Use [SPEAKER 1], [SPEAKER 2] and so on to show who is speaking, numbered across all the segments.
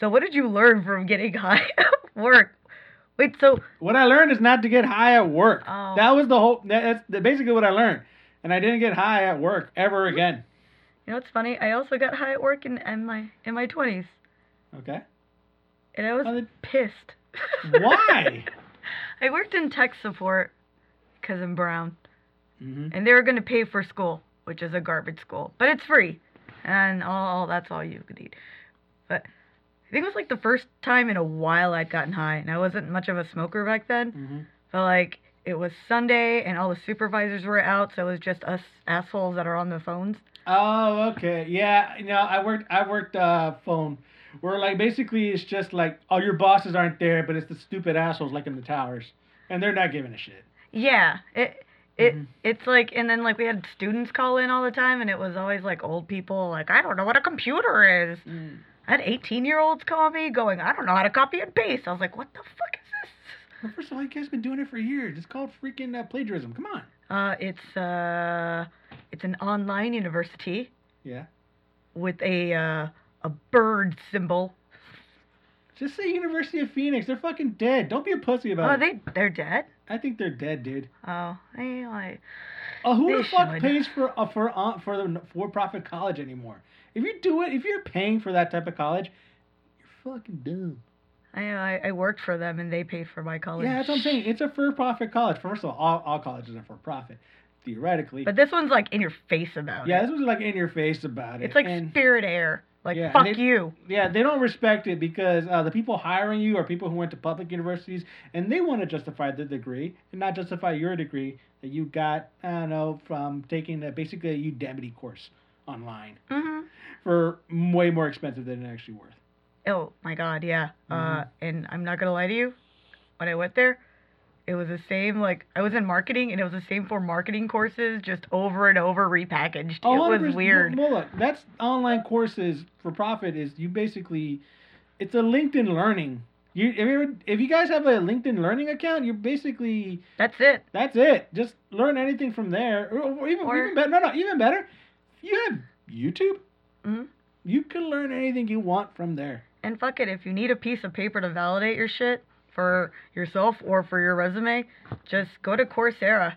[SPEAKER 1] So what did you learn from getting high at work? Wait, so
[SPEAKER 2] What I learned is not to get high at work.
[SPEAKER 1] Oh.
[SPEAKER 2] That was the whole. That's basically what I learned, and I didn't get high at work ever again.
[SPEAKER 1] you know what's funny? I also got high at work in, in my in my twenties,
[SPEAKER 2] Okay.
[SPEAKER 1] and I was pissed.
[SPEAKER 2] Why?
[SPEAKER 1] I worked in tech support because I'm brown,
[SPEAKER 2] hmm
[SPEAKER 1] and they were gonna pay for school, which is a garbage school, but it's free, and all that's all you could eat. But I think it was like the first time in a while I'd gotten high, and I wasn't much of a smoker back then.
[SPEAKER 2] hmm
[SPEAKER 1] But like it was Sunday, and all the supervisors were out, so it was just us assholes that are on the phones.
[SPEAKER 2] Oh, okay. Yeah, you know, I worked. I worked uh, phone, where like basically it's just like, oh, your bosses aren't there, but it's the stupid assholes like in the towers, and they're not giving a shit.
[SPEAKER 1] Yeah, it it
[SPEAKER 2] Mhm.
[SPEAKER 1] it's like, and then like we had students call in all the time, and it was always like old people, like I don't know what a computer is. I had 18 year olds call me going, I don't know how to copy and paste. I was like, what the fuck is this?
[SPEAKER 2] Well, first of all, you guys been doing it for years. It's called freaking uh, plagiarism. Come on.
[SPEAKER 1] Uh, it's uh, it's an online university
[SPEAKER 2] Yeah.
[SPEAKER 1] with a uh, a bird symbol.
[SPEAKER 2] Just say University of Phoenix. They're fucking dead. Don't be a pussy about
[SPEAKER 1] Oh,
[SPEAKER 2] it.
[SPEAKER 1] they they're dead.
[SPEAKER 2] I think they're dead, dude.
[SPEAKER 1] Oh, I like.
[SPEAKER 2] Oh, who
[SPEAKER 1] They
[SPEAKER 2] the fuck
[SPEAKER 1] should.
[SPEAKER 2] pays for uh, for uh, for the for-profit college anymore? If you do it, if you're paying for that type of college, you're fucking dumb.
[SPEAKER 1] I, I I worked for them and they paid for my college.
[SPEAKER 2] Yeah, that's what I'm saying. It's a for-profit college. First of all, all, all colleges are for-profit, theoretically.
[SPEAKER 1] But this one's like in your face about
[SPEAKER 2] yeah,
[SPEAKER 1] it.
[SPEAKER 2] Yeah, this was like in your face about it.
[SPEAKER 1] It's like
[SPEAKER 2] and,
[SPEAKER 1] spirit air. Like
[SPEAKER 2] Yeah,
[SPEAKER 1] fuck
[SPEAKER 2] they-
[SPEAKER 1] you.
[SPEAKER 2] yeah, they don't respect it because uh, the people hiring you are people who went to public universities, and they want to justify their degree and not justify your degree that you got. I don't know from taking a, basically a Udemy course online
[SPEAKER 1] hmm
[SPEAKER 2] for way more expensive than it actually worth.
[SPEAKER 1] Oh my god, yeah. Uh,
[SPEAKER 2] Mhm.
[SPEAKER 1] and I'm not gonna lie to you, when I went there, it was the same. Like I was in marketing, and it was the same for marketing courses, just over and over repackaged.
[SPEAKER 2] Oh,
[SPEAKER 1] it was weird.
[SPEAKER 2] Well, look, that's online courses for profit. Is you basically, it's a LinkedIn Learning. You if you, if you guys have a LinkedIn Learning account, you're basically
[SPEAKER 1] That's it.
[SPEAKER 2] that's it. Just learn anything from there, or, or even
[SPEAKER 1] Or-
[SPEAKER 2] even better. No, no, even better. You have YouTube,
[SPEAKER 1] Mhm.
[SPEAKER 2] you can learn anything you want from there.
[SPEAKER 1] And fuck it, if you need a piece of paper to validate your shit for yourself or for your resume, just go to Coursera.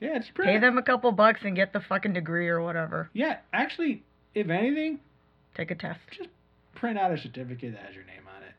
[SPEAKER 2] Yeah, it's pretty.
[SPEAKER 1] Pay them a couple bucks and get the fucking degree or whatever.
[SPEAKER 2] Yeah, actually, if anything,
[SPEAKER 1] Take a test.
[SPEAKER 2] Just print out a certificate that has your name on it.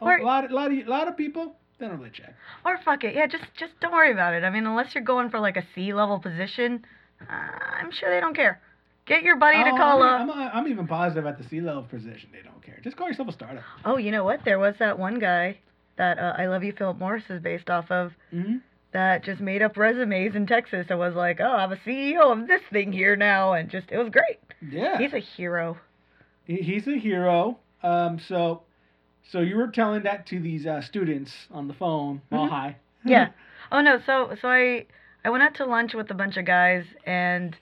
[SPEAKER 1] Or-
[SPEAKER 2] a lot, a lot of, a lot of people they don't really check.
[SPEAKER 1] Or fuck it, yeah, just just don't worry about it. I mean, unless you're going for like a C level position, uh, I'm sure they don't care. Get your buddy to
[SPEAKER 2] Oh,
[SPEAKER 1] call
[SPEAKER 2] I'm,
[SPEAKER 1] up.
[SPEAKER 2] I'm, I'm even positive at the C level position they don't care. Just call yourself a startup.
[SPEAKER 1] Oh, you know what? There was that one guy that uh, I Love You Philip Morris is based off of
[SPEAKER 2] hmm
[SPEAKER 1] that just made up resumes in Texas and was like, oh, I'm a CEO of this thing here now, and just it was great.
[SPEAKER 2] Yeah,
[SPEAKER 1] He's a hero.
[SPEAKER 2] He's a hero. Um, so, so you were telling that to these uh, students on the phone while
[SPEAKER 1] Mhm.
[SPEAKER 2] high.
[SPEAKER 1] Yeah. Oh no, so so I I went out to lunch with a bunch of guys and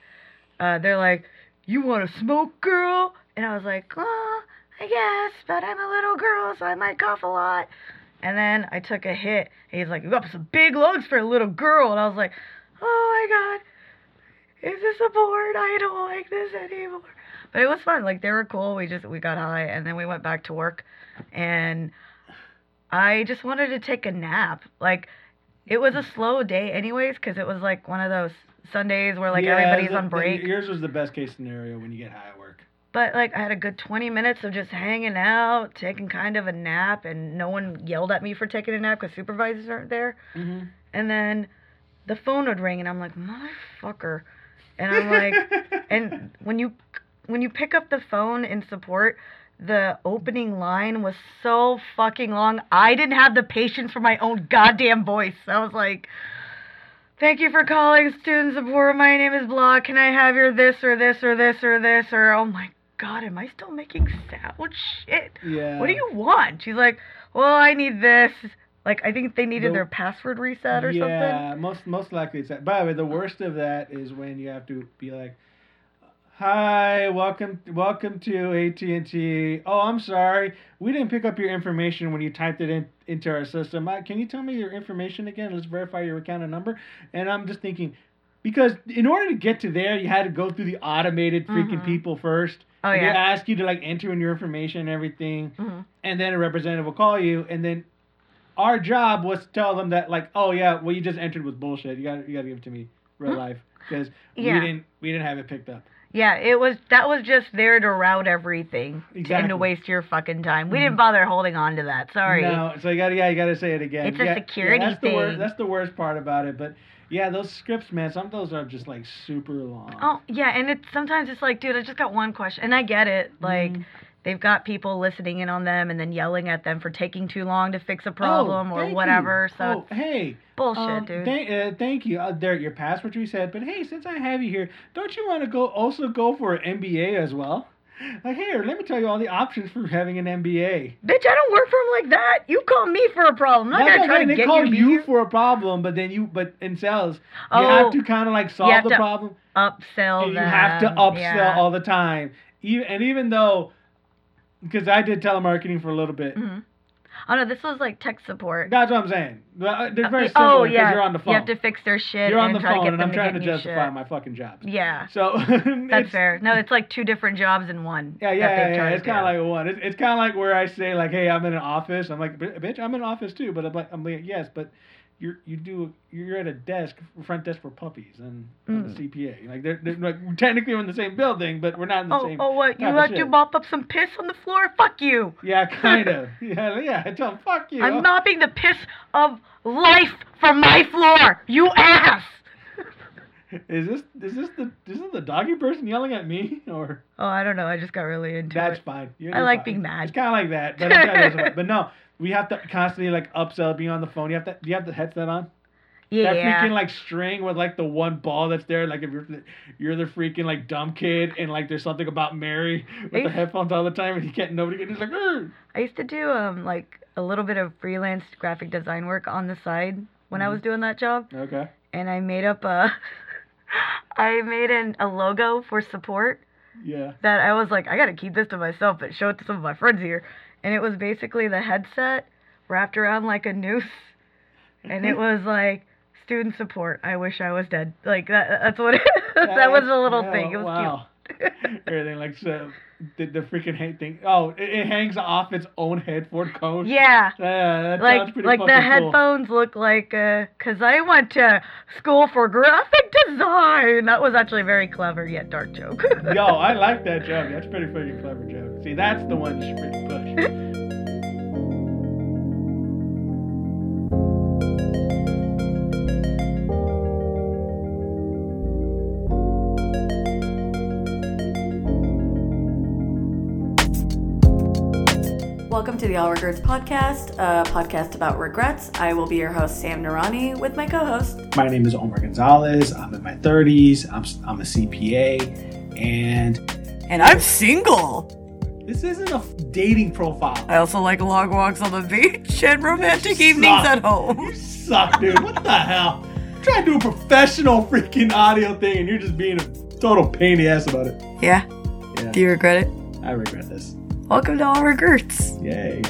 [SPEAKER 1] uh, they're like, "You want to smoke, girl?" And I was like, "Oh, I guess, but I'm a little girl, so I might cough a lot." And then I took a hit. He's like, "You got some big lugs for a little girl," and I was like, "Oh my god, is this a board? I don't like this anymore." But it was fun. Like they were cool. We just we got high and then we went back to work, and I just wanted to take a nap. Like it was a slow day anyways because it was like one of those sundays where like
[SPEAKER 2] Yeah,
[SPEAKER 1] everybody's
[SPEAKER 2] the-
[SPEAKER 1] on break
[SPEAKER 2] yours was the best case scenario when you get high at work.
[SPEAKER 1] But like i had a good 20 minutes of just hanging out taking kind of a nap and no one yelled at me for taking a nap because supervisors aren't there.
[SPEAKER 2] Mm-hmm.
[SPEAKER 1] and then the phone would ring and i'm like motherfucker. And i'm like and when you when you pick up the phone in support the opening line was so fucking long i didn't have the patience for my own goddamn voice. I was like thank you for calling student support. My name is blah can i have your this or this or this or this or oh my god am i still making sound shit
[SPEAKER 2] yeah.
[SPEAKER 1] what do you want she's like well i need this like i think they needed
[SPEAKER 2] The-
[SPEAKER 1] their password reset or something
[SPEAKER 2] yeah, most most likely it's that. By the way, the worst of that is when you have to be like, "Hi, welcome welcome to AT and T. Oh, I'm sorry, we didn't pick up your information when you typed it in into our system. Uh, can you tell me your information again? Let's verify your account and number." And I'm just thinking, because in order to get to there, you had to go through the automated freaking
[SPEAKER 1] Mhm.
[SPEAKER 2] people first.
[SPEAKER 1] oh yeah
[SPEAKER 2] They ask you to like enter in your information and everything.
[SPEAKER 1] hmm
[SPEAKER 2] and then a representative will call you, and then our job was to tell them that like, oh yeah, what you just entered was bullshit. You got you got to give it to me real life because
[SPEAKER 1] Yeah.
[SPEAKER 2] we didn't we didn't have it picked up.
[SPEAKER 1] Yeah, it was that was just there to route everything and
[SPEAKER 2] Exactly.
[SPEAKER 1] to waste your fucking time. We didn't bother holding on to that. Sorry.
[SPEAKER 2] No, so you got to yeah, you got to say it again.
[SPEAKER 1] It's a security
[SPEAKER 2] yeah, that's The worst,
[SPEAKER 1] thing.
[SPEAKER 2] that's the worst part about it, but yeah, those scripts, man, some of those are just like super long.
[SPEAKER 1] Oh yeah, and it's sometimes it's like, dude, I just got one question, and I get it. Like
[SPEAKER 2] Mhm.
[SPEAKER 1] they've got people listening in on them and then yelling at them for taking too long to fix a problem
[SPEAKER 2] Oh,
[SPEAKER 1] or whatever.
[SPEAKER 2] you.
[SPEAKER 1] So
[SPEAKER 2] oh, hey,
[SPEAKER 1] bullshit,
[SPEAKER 2] um,
[SPEAKER 1] dude.
[SPEAKER 2] Thank, uh, thank you. Uh, there, your password reset. But hey, since I have you here, don't you want to go also go for an MBA as well? Like, here, let me tell you all the options for having an MBA.
[SPEAKER 1] Bitch, I don't work for him like that. You call me for a problem. I'm not
[SPEAKER 2] That's
[SPEAKER 1] gonna try to
[SPEAKER 2] saying,
[SPEAKER 1] get
[SPEAKER 2] they call
[SPEAKER 1] you,
[SPEAKER 2] you, for a problem, but then you, but in sales, you
[SPEAKER 1] Oh,
[SPEAKER 2] have to kind of like solve
[SPEAKER 1] have
[SPEAKER 2] the
[SPEAKER 1] to
[SPEAKER 2] problem.
[SPEAKER 1] upsell
[SPEAKER 2] and
[SPEAKER 1] them.
[SPEAKER 2] you have to upsell
[SPEAKER 1] yeah.
[SPEAKER 2] all the time. Even and even though, because I did telemarketing for a little bit.
[SPEAKER 1] Mhm. Oh no, this was like tech support.
[SPEAKER 2] That's what I'm saying. Uh, They're very
[SPEAKER 1] Uh,
[SPEAKER 2] simple
[SPEAKER 1] oh
[SPEAKER 2] because
[SPEAKER 1] yeah,
[SPEAKER 2] you're on the phone.
[SPEAKER 1] you have to fix their shit
[SPEAKER 2] You're on the phone, and I'm trying
[SPEAKER 1] to
[SPEAKER 2] to justify
[SPEAKER 1] shit.
[SPEAKER 2] my fucking jobs.
[SPEAKER 1] Yeah,
[SPEAKER 2] So
[SPEAKER 1] that's fair. No, it's like two different jobs in one.
[SPEAKER 2] Yeah, yeah, yeah. yeah. It's kind of like one. It's, it's kind of like where I say like, "Hey, I'm in an office." I'm like, "Bitch, I'm in an office too," but I'm like, I'm like, "Yes, but you're you do you're at a desk, front desk for puppies, and
[SPEAKER 1] Mm.
[SPEAKER 2] a CPA. Like they're, they're like technically we're in the same building, but we're not in the
[SPEAKER 1] Oh,
[SPEAKER 2] same.
[SPEAKER 1] oh, what? You have to mop up some piss on the floor? Fuck you!
[SPEAKER 2] Yeah, kind of. yeah, yeah. I tell fuck you.
[SPEAKER 1] I'm mopping the piss of life from my floor. You ass.
[SPEAKER 2] Is this is this the is this the doggy person yelling at me or?
[SPEAKER 1] Oh, I don't know. I just got really into
[SPEAKER 2] That's
[SPEAKER 1] it.
[SPEAKER 2] fine. You're-
[SPEAKER 1] I like
[SPEAKER 2] fine.
[SPEAKER 1] being mad.
[SPEAKER 2] It's kind of like that, but I'm kinda just- but no, we have to constantly like upsell, being on the phone. You have to. Do you have the headset on?
[SPEAKER 1] Yeah.
[SPEAKER 2] That freaking like string with like the one ball that's there. Like if you're you're the freaking like dumb kid and like there's something about Mary with the headphones all the time and he can't nobody can. He's like, "Ugh."
[SPEAKER 1] I used to do um like a little bit of freelance graphic design work on the side when I
[SPEAKER 2] Mhm.
[SPEAKER 1] was doing that job,
[SPEAKER 2] okay,
[SPEAKER 1] and I made up a. I made an, a logo for support
[SPEAKER 2] yeah,
[SPEAKER 1] that I was like, I gotta keep this to myself, but show it to some of my friends here. And it was basically the headset wrapped around like a noose, and it was like student support. I wish I was dead. Like that. That's what. It, that was a little
[SPEAKER 2] Yeah,
[SPEAKER 1] thing. It was
[SPEAKER 2] wow.
[SPEAKER 1] cute.
[SPEAKER 2] Everything like so, the, the freaking hang thing. Oh, it, it hangs off its own headboard cone.
[SPEAKER 1] Yeah.
[SPEAKER 2] Yeah, that
[SPEAKER 1] Like
[SPEAKER 2] pretty
[SPEAKER 1] like the
[SPEAKER 2] cool.
[SPEAKER 1] headphones look like uh 'cause I went to school for graphic design. That was actually a very clever yet dark joke.
[SPEAKER 2] Yo, I like that joke. That's a pretty fucking clever joke. See, that's the one you should freaking push.
[SPEAKER 1] Welcome to the All Regrets podcast, a podcast about regrets. I will be your host, Sam Narani, with my co-host.
[SPEAKER 2] My name is Omar Gonzalez. I'm in my 30s. I'm, I'm a CPA. And
[SPEAKER 1] And I'm single.
[SPEAKER 2] this isn't a dating profile.
[SPEAKER 1] I also like long walks on the beach and romantic
[SPEAKER 2] You
[SPEAKER 1] evenings
[SPEAKER 2] suck.
[SPEAKER 1] at home.
[SPEAKER 2] You suck, dude. What the hell? I'm trying to do a professional freaking audio thing, and you're just being a total pain in the ass about it.
[SPEAKER 1] Yeah.
[SPEAKER 2] Yeah.
[SPEAKER 1] Do you regret it?
[SPEAKER 2] I regret this.
[SPEAKER 1] Welcome to All Regrets.
[SPEAKER 2] Yay.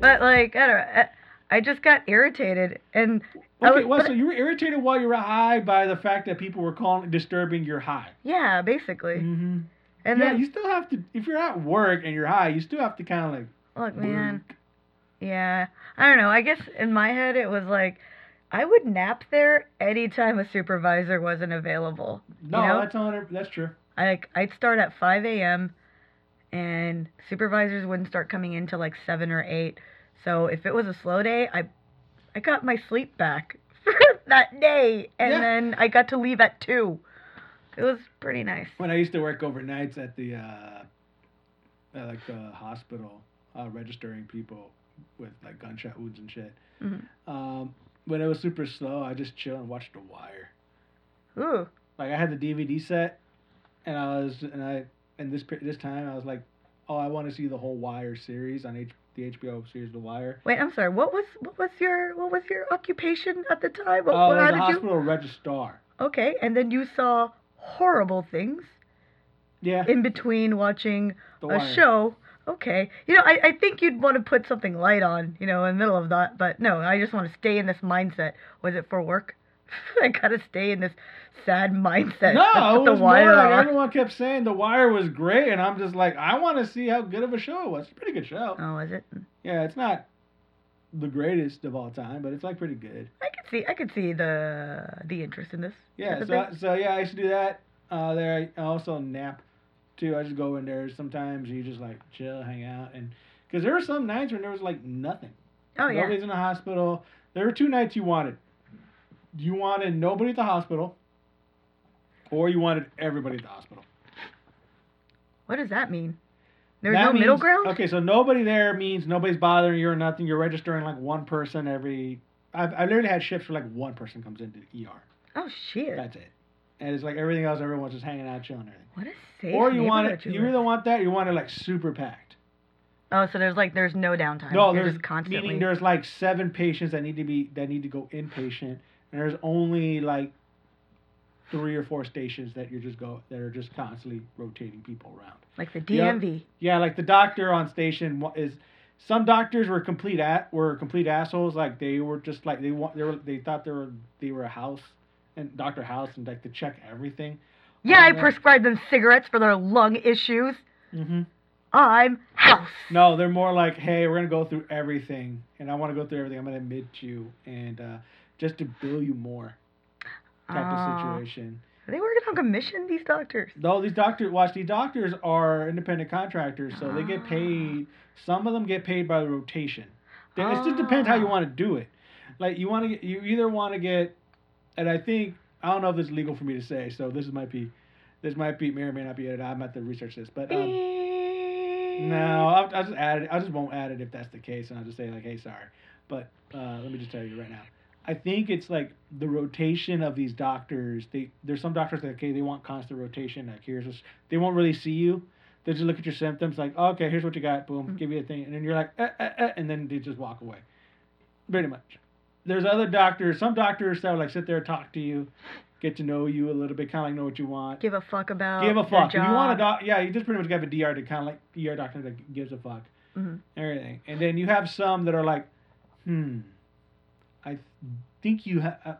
[SPEAKER 1] But like, I don't know. I- just got irritated and.
[SPEAKER 2] Okay,
[SPEAKER 1] was-
[SPEAKER 2] well, so you were irritated while you were high by the fact that people were calling disturbing your high.
[SPEAKER 1] yeah, basically.
[SPEAKER 2] Mm-hmm.
[SPEAKER 1] And
[SPEAKER 2] yeah,
[SPEAKER 1] then
[SPEAKER 2] you still have to. If you're at work and you're high, you still have to kind of like.
[SPEAKER 1] Look, man. Yeah. I don't know. I guess in my head it was like I would nap there anytime a supervisor wasn't available.
[SPEAKER 2] No,
[SPEAKER 1] you know?
[SPEAKER 2] that's on. That's true.
[SPEAKER 1] I like I'd start at 5 a.m. and supervisors wouldn't start coming in till like 7 or 8. So if it was a slow day, I I got my sleep back for that day and
[SPEAKER 2] Yeah.
[SPEAKER 1] then I got to leave at 2. It was pretty nice.
[SPEAKER 2] When I used to work overnights at the, uh, at like the hospital, uh, registering people with like gunshot wounds and shit.
[SPEAKER 1] Mhm.
[SPEAKER 2] Um, when it was super slow, I just chill and watch The Wire.
[SPEAKER 1] Ooh.
[SPEAKER 2] Like I had the DVD set, and I was and I and this this time I was like, oh, I want to see the whole Wire series on H- the HBO series The Wire.
[SPEAKER 1] Wait, I'm sorry. What was what was your what was your occupation at the time? What,
[SPEAKER 2] Oh,
[SPEAKER 1] what-
[SPEAKER 2] I was a
[SPEAKER 1] did you
[SPEAKER 2] hospital registrar.
[SPEAKER 1] Okay, and then you saw horrible things
[SPEAKER 2] Yeah,
[SPEAKER 1] in between watching
[SPEAKER 2] The
[SPEAKER 1] a
[SPEAKER 2] Wire.
[SPEAKER 1] show. Okay. You know, I, I think you'd want to put something light on, you know, in the middle of that, but no, I just want to stay in this mindset. Was it for work? I gotta stay in this sad mindset.
[SPEAKER 2] No, it
[SPEAKER 1] the
[SPEAKER 2] was
[SPEAKER 1] wire
[SPEAKER 2] more like everyone kept saying the wire was great, and I'm just like, I want to see how good of a show it was. It's a pretty good show.
[SPEAKER 1] Oh, is it?
[SPEAKER 2] Yeah, it's not the greatest of all time, but it's like pretty good.
[SPEAKER 1] I could see. I could see the the interest in this.
[SPEAKER 2] Yeah, so
[SPEAKER 1] thing.
[SPEAKER 2] so yeah, I used to do that. Uh, there, I also nap too. I just go in there. Sometimes you just like chill, hang out, and because there were some nights when there was like nothing.
[SPEAKER 1] Oh yeah.
[SPEAKER 2] Nobody's in the hospital. There were two nights you wanted. You wanted nobody at the hospital, or you wanted everybody at the hospital.
[SPEAKER 1] What does that mean? There's
[SPEAKER 2] That
[SPEAKER 1] no middle ground.
[SPEAKER 2] Okay, so nobody there means nobody's bothering you or nothing. You're registering like one person every. I've, I literally had shifts where like one person comes into the ER.
[SPEAKER 1] Oh shit.
[SPEAKER 2] That's it. And it's like everything else, everyone's just hanging out, chilling, and everything.
[SPEAKER 1] what a safe.
[SPEAKER 2] or you want it, you
[SPEAKER 1] live.
[SPEAKER 2] either want that, or you want it like super packed.
[SPEAKER 1] Oh, so there's like there's no downtime.
[SPEAKER 2] No,
[SPEAKER 1] You're
[SPEAKER 2] there's
[SPEAKER 1] just constantly.
[SPEAKER 2] meaning there's like seven patients that need to be that need to go inpatient, and there's only like three or four stations that you're just go that are just constantly rotating people around.
[SPEAKER 1] like the
[SPEAKER 2] Yep.
[SPEAKER 1] DMV.
[SPEAKER 2] Yeah, like the doctor on station is. Some doctors were complete at were complete assholes. Like they were just like they want they were they thought they were they were a house and Doctor House and like to check everything.
[SPEAKER 1] Yeah, I
[SPEAKER 2] Um,
[SPEAKER 1] prescribed them cigarettes for their lung issues.
[SPEAKER 2] Mm-hmm.
[SPEAKER 1] I'm house.
[SPEAKER 2] No, they're more like, hey, we're gonna go through everything, and I want to go through everything. I'm gonna admit you, and uh, just to bill you more, type
[SPEAKER 1] Ah.
[SPEAKER 2] of situation.
[SPEAKER 1] Are they working on commission? These doctors.
[SPEAKER 2] Though these doctors, watch these doctors are independent contractors, so they get
[SPEAKER 1] Ah.
[SPEAKER 2] paid. Some of them get paid by the rotation. Then It just depends how you
[SPEAKER 1] Ah.
[SPEAKER 2] want to do it. Like you want to get, you either want to get, and I think I don't know if this is legal for me to say, so this might be, this might be may or may not be it. I'm gonna to research this, but. Um, No, I'll, I'll just add it. I just won't add it if that's the case, and I'll just say like, "Hey, sorry." But uh, let me just tell you right now. I think it's like the rotation of these doctors. They there's some doctors that okay, they want constant rotation. Like here's this, they won't really see you. They just look at your symptoms, like, oh, okay, here's what you got, boom,
[SPEAKER 1] Mhm.
[SPEAKER 2] give you a thing, and then you're like, eh, eh, eh, and then they just walk away. Pretty much. There's other doctors. Some doctors that will like sit there and talk to you, get to know you a little bit, kind of like know what you want
[SPEAKER 1] Give a fuck about.
[SPEAKER 2] give a fuck. If you want a doc, yeah, you just pretty much have a DR to kind of like ER doctor that gives a fuck,
[SPEAKER 1] Mhm.
[SPEAKER 2] everything. And then you have some that are like, hmm, I think you have. Uh,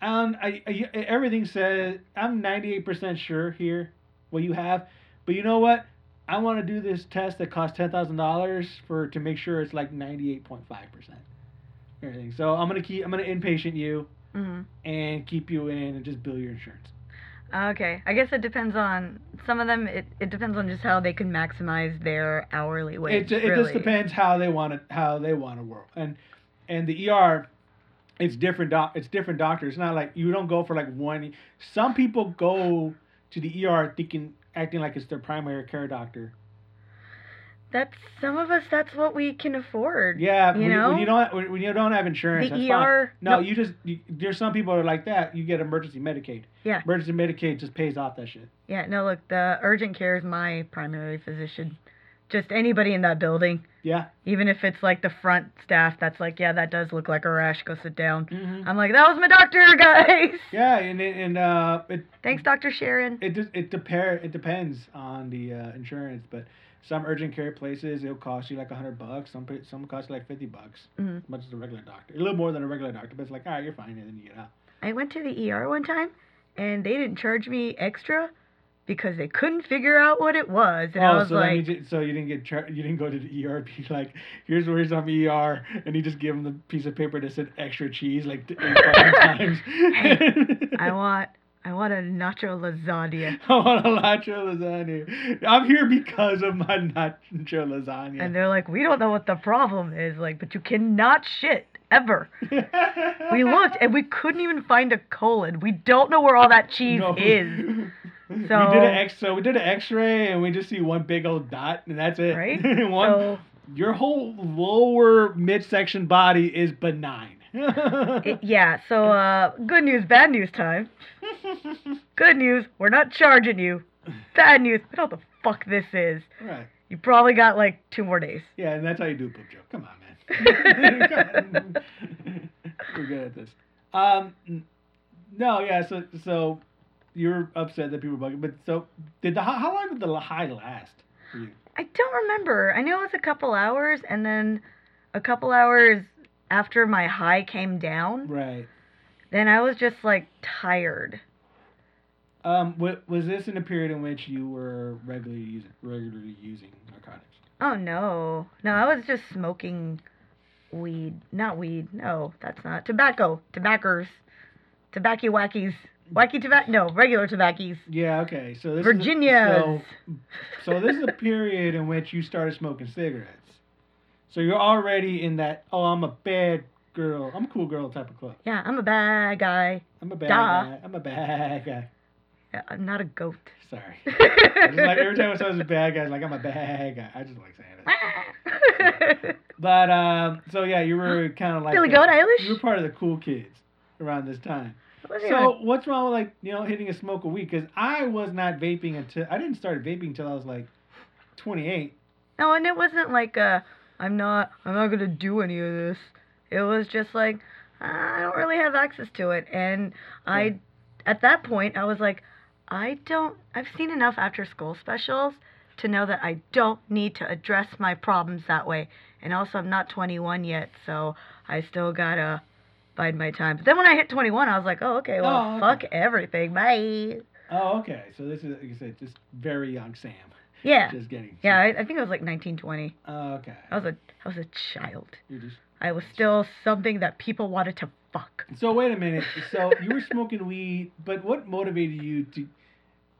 [SPEAKER 2] and I, I, everything says I'm 98% sure here what you have, but you know what? I want to do this test that costs ten thousand dollars for to make sure it's like 98.5 percent. Everything. So I'm gonna keep I'm gonna inpatient you
[SPEAKER 1] Mhm.
[SPEAKER 2] and keep you in and just bill your insurance.
[SPEAKER 1] Okay, I guess it depends on some of them. It, it depends on just how they can maximize their hourly
[SPEAKER 2] It,
[SPEAKER 1] wage.
[SPEAKER 2] ju- it
[SPEAKER 1] really.
[SPEAKER 2] just depends how they want it how they want to work and and the ER it's different doc it's different doctors it's not like you don't go for like one some people go to the ER thinking acting like it's their primary care doctor
[SPEAKER 1] That's some of us. That's what we can afford.
[SPEAKER 2] yeah
[SPEAKER 1] You
[SPEAKER 2] when,
[SPEAKER 1] know?
[SPEAKER 2] when you don't when you don't have insurance
[SPEAKER 1] The. ER.
[SPEAKER 2] no, you just you, there's some people that are like that you get emergency Medicaid
[SPEAKER 1] Yeah.
[SPEAKER 2] emergency Medicaid just pays off that shit
[SPEAKER 1] Yeah. No, look. The urgent care is my primary physician. Just anybody in that building,
[SPEAKER 2] yeah
[SPEAKER 1] even if it's like the front staff. That's like, yeah, that does look like a rash. Go sit down.
[SPEAKER 2] mm-hmm.
[SPEAKER 1] I'm like, that was my doctor, guys.
[SPEAKER 2] yeah and it- and uh it
[SPEAKER 1] Thanks, Doctor Sharon.
[SPEAKER 2] It it depend it depends on the uh, insurance, but some urgent care places it'll cost you like a hundred bucks. Some some cost you like fifty bucks,
[SPEAKER 1] Mhm.
[SPEAKER 2] as much as a regular doctor. A little more than a regular doctor, but it's like all right, you're fine, and then you get out.
[SPEAKER 1] I went to the ER one time, and they didn't charge me extra because they couldn't figure out what it was, and I was
[SPEAKER 2] Oh, so
[SPEAKER 1] like,
[SPEAKER 2] it- so you didn't get char- you didn't go to the ER. Be like, here's where he's on the ER, and you just give him the piece of paper that said extra cheese like eight times.
[SPEAKER 1] I want, I want a nacho lasagna.
[SPEAKER 2] I want a nacho lasagna. I'm here because of my nacho lasagna.
[SPEAKER 1] And they're like, we don't know what the problem is, like, but you cannot shit ever. We looked and we couldn't even find a colon. We don't know where all that cheese
[SPEAKER 2] No.
[SPEAKER 1] is.
[SPEAKER 2] we did an X, so we did an X-ray, and we just see one big old dot, and that's it.
[SPEAKER 1] Right?
[SPEAKER 2] one,
[SPEAKER 1] So
[SPEAKER 2] your whole lower midsection body is benign.
[SPEAKER 1] it, yeah, so uh good news, bad news time. Good news, we're not charging you. Bad news, what the fuck this is.
[SPEAKER 2] right.
[SPEAKER 1] You probably got like two more days.
[SPEAKER 2] Yeah, and that's how you do a poop joke. Come on, man. Come on. We're good at this. Um, no, yeah. So, so you're upset that people are bugging, but so did the how, how long did the high last for you?
[SPEAKER 1] I don't remember. I know it was a couple hours and then a couple hours after my high came down.
[SPEAKER 2] Right.
[SPEAKER 1] then I was just like tired.
[SPEAKER 2] Um, wa- was this in a period in which you were regularly using regularly using narcotics?
[SPEAKER 1] Oh no. No, I was just smoking weed. Not weed. No, that's not. Tobacco. Tobaccos. Tobacco wackies. Wacky tobacco. No, regular tobaccos.
[SPEAKER 2] Yeah. Okay. So this
[SPEAKER 1] Virginias.
[SPEAKER 2] Is a, so, so this is a period in which you started smoking cigarettes. So you're already in that. Oh, I'm a bad girl. I'm a cool girl type of club.
[SPEAKER 1] Yeah, I'm a bad guy.
[SPEAKER 2] I'm a bad
[SPEAKER 1] Duh.
[SPEAKER 2] guy. I'm a bad guy.
[SPEAKER 1] Yeah, I'm not a goat.
[SPEAKER 2] Sorry. Like every time someone's a bad guy, it's like I'm a bad guy. I just like saying it. But um, so yeah, you were kind of like
[SPEAKER 1] Billy Goat Eilish?
[SPEAKER 2] You were part of the cool kids around this time. So what's wrong with like you know hitting a smoke a week? Because I was not vaping until I didn't start vaping until I was like 28.
[SPEAKER 1] No, and it wasn't like uh I'm not I'm not gonna do any of this. It was just like I don't really have access to it, and I at that point I was like I don't I've seen enough after school specials to know that I don't need to address my problems that way. And also I'm not 21 yet, so I still gotta bide my time. But then when I hit 21, I was like, oh okay, well
[SPEAKER 2] Oh, okay.
[SPEAKER 1] fuck everything, bye.
[SPEAKER 2] Oh, okay. So this is like you said, just very young Sam,
[SPEAKER 1] Yeah,
[SPEAKER 2] just getting.
[SPEAKER 1] yeah. I, I think it was like 19, 20.
[SPEAKER 2] Oh, okay.
[SPEAKER 1] I was a I was a child.
[SPEAKER 2] You're just.
[SPEAKER 1] I was still something that people wanted to fuck.
[SPEAKER 2] So wait a minute. So you were smoking weed, but what motivated you to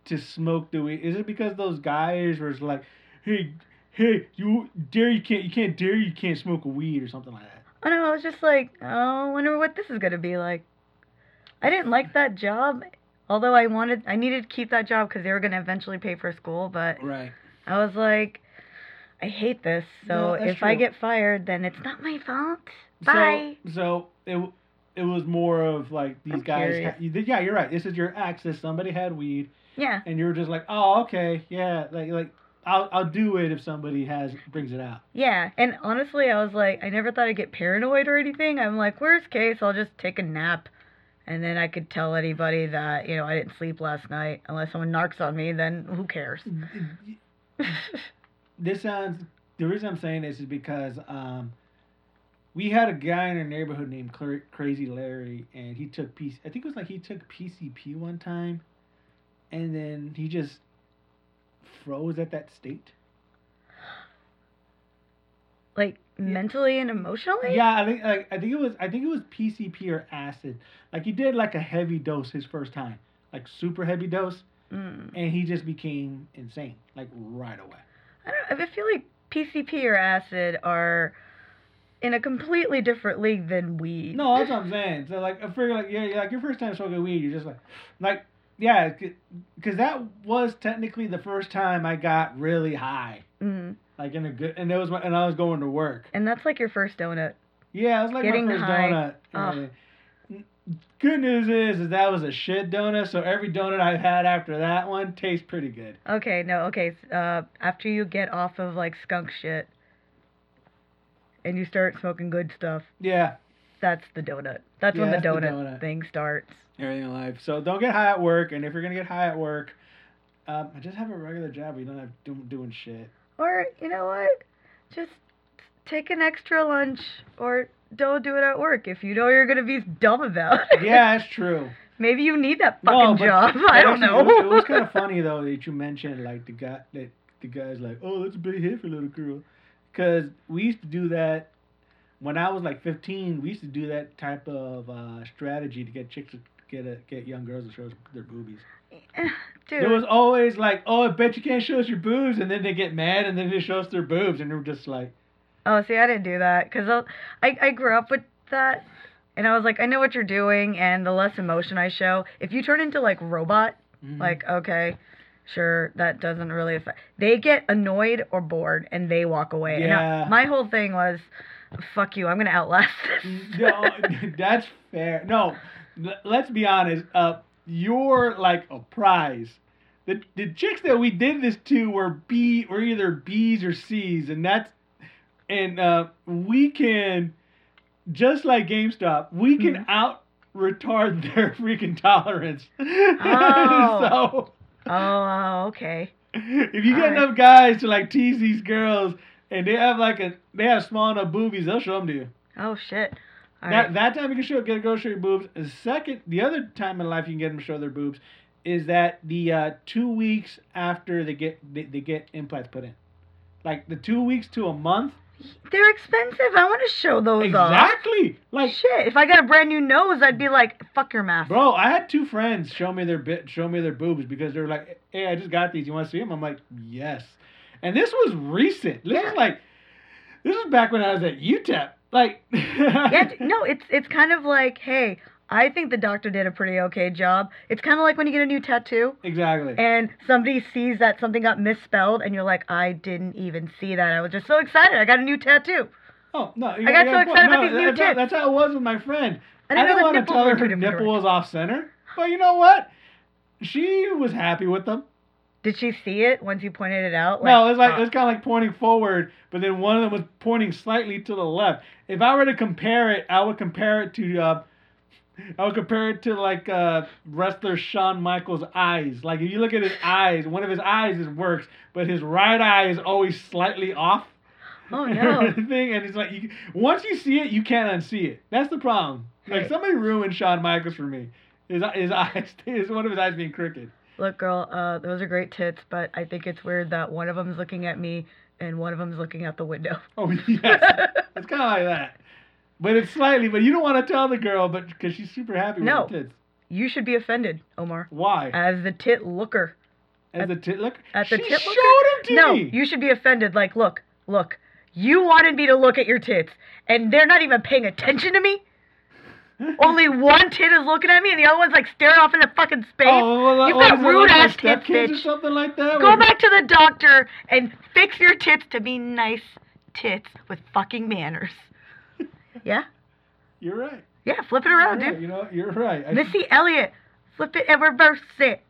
[SPEAKER 2] to smoke the weed? Is it because those guys were like, hey, hey, you dare you can't you can't dare you can't smoke a weed or something like that?
[SPEAKER 1] I know, I was just like, oh, I wonder what this is gonna be like. I didn't like that job, although I wanted, I needed to keep that job because they were gonna eventually pay for school. But
[SPEAKER 2] Right.
[SPEAKER 1] I was like, I hate this. So
[SPEAKER 2] No,
[SPEAKER 1] if I get fired, then it's not my fault. Bye.
[SPEAKER 2] So, so it it was more of like these
[SPEAKER 1] I'm
[SPEAKER 2] guys. You yeah, you're right. This is your access. Somebody had weed,
[SPEAKER 1] yeah.
[SPEAKER 2] and you were just like, oh, okay, yeah, like like I'll I'll do it if somebody has brings it out.
[SPEAKER 1] Yeah, and honestly, I was like, I never thought I'd get paranoid or anything. I'm like, worst case, I'll just take a nap, and then I could tell anybody that you know I didn't sleep last night. Unless someone narcs on me, then who cares?
[SPEAKER 2] This sounds. The reason I'm saying this is because um, we had a guy in our neighborhood named Cra- Crazy Larry, and he took PC. I think it was like he took PCP one time, and then he just froze at that state.
[SPEAKER 1] like mentally and emotionally.
[SPEAKER 2] Yeah, I think like I think it was I think it was PCP or acid. Like he did like a heavy dose his first time, like super heavy dose,
[SPEAKER 1] Mm.
[SPEAKER 2] and he just became insane like right away.
[SPEAKER 1] I don't. I feel like PCP or acid are in a completely different league than weed.
[SPEAKER 2] No, that's what I'm saying. So like I figure like yeah, yeah, like your first time smoking weed, you're just like like yeah, because that was technically the first time I got really high,
[SPEAKER 1] Mm.
[SPEAKER 2] like in a good, and it was my, and I was going to work.
[SPEAKER 1] And that's like your first donut.
[SPEAKER 2] Yeah, it was like
[SPEAKER 1] Getting
[SPEAKER 2] my first
[SPEAKER 1] high.
[SPEAKER 2] donut.
[SPEAKER 1] Ugh.
[SPEAKER 2] Good news is, is that was a shit donut, so every donut I've had after that one tastes pretty good.
[SPEAKER 1] Okay, no, okay. Uh, after you get off of like skunk shit, and you start smoking good stuff,
[SPEAKER 2] Yeah,
[SPEAKER 1] that's the donut. That's
[SPEAKER 2] Yeah,
[SPEAKER 1] when the
[SPEAKER 2] that's the
[SPEAKER 1] donut,
[SPEAKER 2] donut.
[SPEAKER 1] thing starts.
[SPEAKER 2] Everything in life. So don't get high at work, and if you're gonna get high at work, um, just have a regular job. You don't have do, doing shit.
[SPEAKER 1] Or you know what? Just take an extra lunch, or don't do it at work if you know you're gonna be dumb about it.
[SPEAKER 2] Yeah, that's true.
[SPEAKER 1] Maybe you need that
[SPEAKER 2] No,
[SPEAKER 1] fucking
[SPEAKER 2] but-
[SPEAKER 1] job.
[SPEAKER 2] but
[SPEAKER 1] I don't know.
[SPEAKER 2] It, was- it was kind of funny though that you mentioned like the guy that the guy's like, oh, that's a big hit for little girl, because we used to do that when I was like 15. We used to do that type of uh, strategy to get chicks to get a, get young girls to show us their boobies.
[SPEAKER 1] Dude,
[SPEAKER 2] It was always like, oh, I bet you can't show us your boobs, and then they get mad and then they show us their boobs, and we're just like,
[SPEAKER 1] Oh, see, I didn't do that because I I grew up with that, and I was like, I know what you're doing, and the less emotion I show, if you turn into like robot,
[SPEAKER 2] mhm.
[SPEAKER 1] like okay, sure, that doesn't really affect. They get annoyed or bored, and they walk away. And I-
[SPEAKER 2] Yeah.
[SPEAKER 1] my whole thing was, fuck you, I'm gonna outlast this.
[SPEAKER 2] no, that's fair. No, let's be honest. Uh, you're like a prize. The the chicks that we did this to were B were either B's or C's, and that's and uh, we can just like GameStop, we can
[SPEAKER 1] Mhm.
[SPEAKER 2] out retard their freaking tolerance.
[SPEAKER 1] Oh.
[SPEAKER 2] so
[SPEAKER 1] oh, okay.
[SPEAKER 2] if you get
[SPEAKER 1] Alright.
[SPEAKER 2] enough guys to like tease these girls and they have like a they have small enough boobies, they'll show them to you.
[SPEAKER 1] Oh shit. All
[SPEAKER 2] that
[SPEAKER 1] right.
[SPEAKER 2] that time you can show get a girl show your boobs. The second, the other time in life you can get them to show their boobs is that the uh, two weeks after they get they, they get implants put in, like the two weeks to a month.
[SPEAKER 1] They're expensive. I want to show those off.
[SPEAKER 2] Exactly. Like,
[SPEAKER 1] Shit, if I got a brand new nose, I'd be like, fuck your mask.
[SPEAKER 2] bro, I had two friends show me their bit, show me their boobs because they're like, "Hey, I just got these. You want to see them?" I'm like, "Yes." And this was recent. This
[SPEAKER 1] Yeah.
[SPEAKER 2] is like, this is back when I was at UTEP. Like,
[SPEAKER 1] yeah, no, it's it's kind of like, hey, I think the doctor did a pretty okay job. It's kind of like when you get a new tattoo
[SPEAKER 2] exactly.
[SPEAKER 1] and somebody sees that something got misspelled and you're like, I didn't even see that. I was just so excited. I got a new tattoo.
[SPEAKER 2] Oh no!
[SPEAKER 1] I got so excited about these new
[SPEAKER 2] that's How, that's how it was with my friend.
[SPEAKER 1] I
[SPEAKER 2] I
[SPEAKER 1] didn't
[SPEAKER 2] didn't want to tell her her nipple was off center, but you know what? She was happy with them.
[SPEAKER 1] Did she see it once you pointed it out?
[SPEAKER 2] no, it was like it was kind of like pointing forward, but then one of them was pointing slightly to the left. If I were to compare it, I would compare it to. Uh, I would compare it to like uh, wrestler Shawn Michaels' eyes. Like if you look at his eyes, one of his eyes is works, but his right eye is always slightly off.
[SPEAKER 1] Oh, no.
[SPEAKER 2] thing, and it's like you, once you see it, you can't unsee it. That's the problem. Like somebody ruined Shawn Michaels for me. His his eyes, his one of his eyes being crooked.
[SPEAKER 1] Look, girl, uh, those are great tits, but I think it's weird that one of them's looking at me and one of them's looking out the window.
[SPEAKER 2] Oh yes, it's kind of like that. But it's slightly. But you don't want to tell the girl, but because she's super happy
[SPEAKER 1] No.
[SPEAKER 2] with the tits.
[SPEAKER 1] You should be offended, Omar,
[SPEAKER 2] Why?
[SPEAKER 1] as the tit looker.
[SPEAKER 2] As the tit look.
[SPEAKER 1] At the
[SPEAKER 2] she
[SPEAKER 1] tit
[SPEAKER 2] showed
[SPEAKER 1] looker?
[SPEAKER 2] him to
[SPEAKER 1] no,
[SPEAKER 2] me.
[SPEAKER 1] you should be offended. Like, look, look, you wanted me to look at your tits, and they're not even paying attention to me. Only one tit is looking at me, and the other one's like staring off into fucking space.
[SPEAKER 2] Oh, well,
[SPEAKER 1] You've got rude
[SPEAKER 2] like
[SPEAKER 1] ass tits,
[SPEAKER 2] stepkids or
[SPEAKER 1] bitch.
[SPEAKER 2] something like that.
[SPEAKER 1] Go back to the doctor and fix your tits to be nice tits with fucking manners. Yeah,
[SPEAKER 2] You're right.
[SPEAKER 1] yeah, flip it around,
[SPEAKER 2] Yeah,
[SPEAKER 1] dude.
[SPEAKER 2] You know, you're right. I-
[SPEAKER 1] Missy Elliott, flip it and reverse it.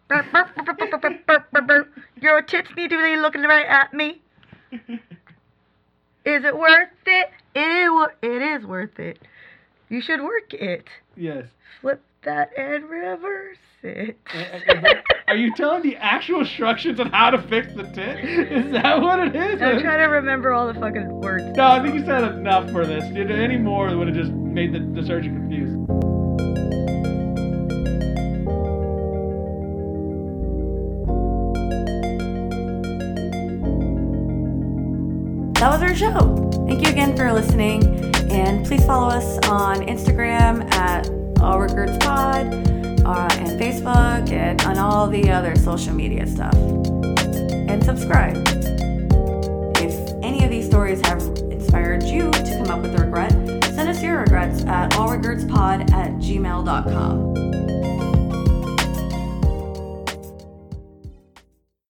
[SPEAKER 1] Your tits need to be looking right at me. Is it worth it? It it is worth it. You should work it.
[SPEAKER 2] yes.
[SPEAKER 1] Flip that and reverse it.
[SPEAKER 2] Are you telling the actual instructions on how to fix the tit? Is that what it is?
[SPEAKER 1] I'm trying to remember all the fucking words.
[SPEAKER 2] No, I think you said enough for this. Dude, Any more would have just made the, the surgeon confused.
[SPEAKER 3] that was our show. Thank you again for listening, and please follow us on Instagram at All Regrets Pod, uh, and Facebook, and on all the other social media stuff. And subscribe. If any of these stories have inspired you to come up with a regret, send us your regrets at allregretspod at gmail.com.